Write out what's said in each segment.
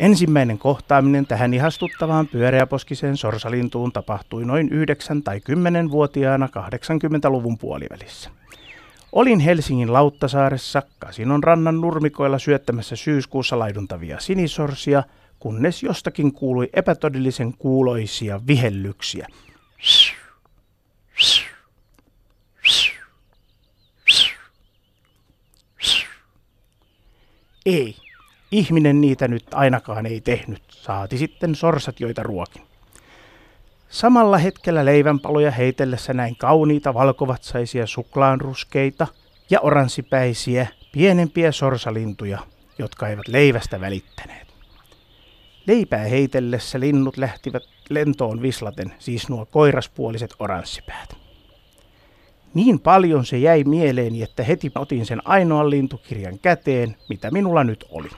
Ensimmäinen kohtaaminen tähän ihastuttavaan pyöreäposkiseen sorsalintuun tapahtui noin 9- tai 10-vuotiaana 80-luvun puolivälissä. Olin Helsingin Lauttasaaressa Kasinon rannan nurmikoilla syöttämässä syyskuussa laiduntavia sinisorsia, kunnes jostakin kuului epätodellisen kuuloisia vihellyksiä. Ei, ihminen niitä nyt ainakaan ei tehnyt, saati sitten sorsat, joita ruokin. Samalla hetkellä leivänpaloja heitellessä näin kauniita valkovatsaisia suklaanruskeita ja oranssipäisiä pienempiä sorsalintuja, jotka eivät leivästä välittäneet. Leipää heitellessä linnut lähtivät lentoon vislaten, siis nuo koiraspuoliset oranssipäät. Niin paljon se jäi mieleeni, että heti otin sen ainoan lintukirjan käteen, mitä minulla nyt oli.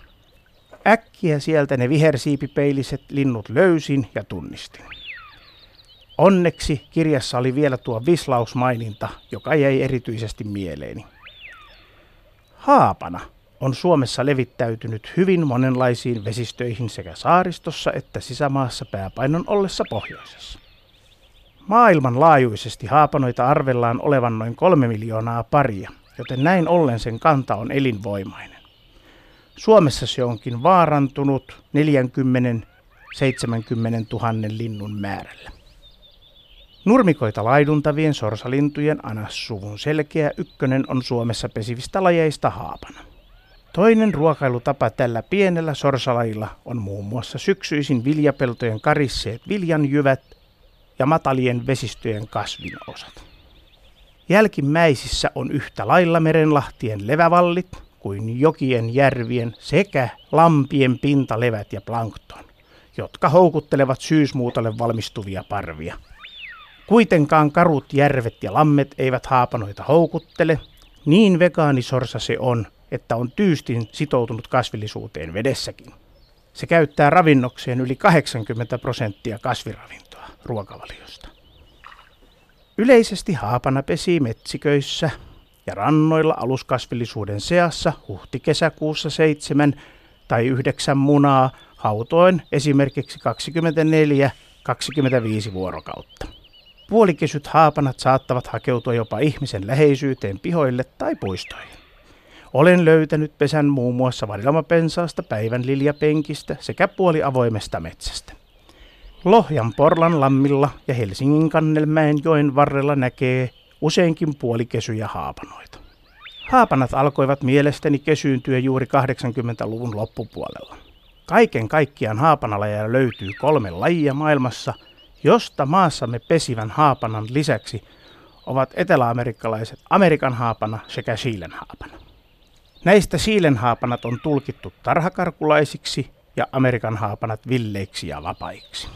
Äkkiä sieltä ne vihersiipipeiliset linnut löysin ja tunnistin. Onneksi kirjassa oli vielä tuo vislausmaininta, joka jäi erityisesti mieleeni. Haapana on Suomessa levittäytynyt hyvin monenlaisiin vesistöihin sekä saaristossa että sisämaassa pääpainon ollessa pohjoisessa. Maailmanlaajuisesti haapanoita arvellaan olevan noin kolme miljoonaa paria, joten näin ollen sen kanta on elinvoimainen. Suomessa se onkin vaarantunut 40-70 000 linnun määrällä. Nurmikoita laiduntavien sorsalintujen anassuvun selkeä ykkönen on Suomessa pesivistä lajeista haapana. Toinen ruokailutapa tällä pienellä sorsalajilla on muun muassa syksyisin viljapeltojen karisseet viljanjyvät ja matalien vesistöjen kasvinosat. Jälkimmäisissä on yhtä lailla merenlahtien levävallit kuin jokien, järvien sekä lampien pintalevät ja plankton, jotka houkuttelevat syysmuutolle valmistuvia parvia. Kuitenkaan karut järvet ja lammet eivät haapanoita houkuttele, niin vegaanisorsa se on, että on tyystin sitoutunut kasvillisuuteen vedessäkin. Se käyttää ravinnokseen yli 80 prosenttia kasviravintoa ruokavaliosta. Yleisesti haapana pesii metsiköissä ja rannoilla aluskasvillisuuden seassa huhti-kesäkuussa seitsemän tai yhdeksän munaa hautoen esimerkiksi 24-25 vuorokautta. Puolikesyt haapanat saattavat hakeutua jopa ihmisen läheisyyteen pihoille tai puistoihin. Olen löytänyt pesän muun muassa varilamapensaasta, päivän liljapenkistä sekä puoliavoimesta metsästä. Lohjan Porlan lammilla ja Helsingin Kannelmäen joen varrella näkee useinkin puolikesyjä haapanoita. Haapanat alkoivat mielestäni kesyyntyä juuri 80-luvun loppupuolella. Kaiken kaikkiaan haapanalajeja löytyy kolme lajia maailmassa, josta maassamme pesivän haapanan lisäksi ovat eteläamerikkalaiset Amerikan haapana sekä Siilen haapana. Näistä siilenhaapanat on tulkittu tarhakarkulaisiksi ja Amerikan haapanat villeiksi ja vapaiksi.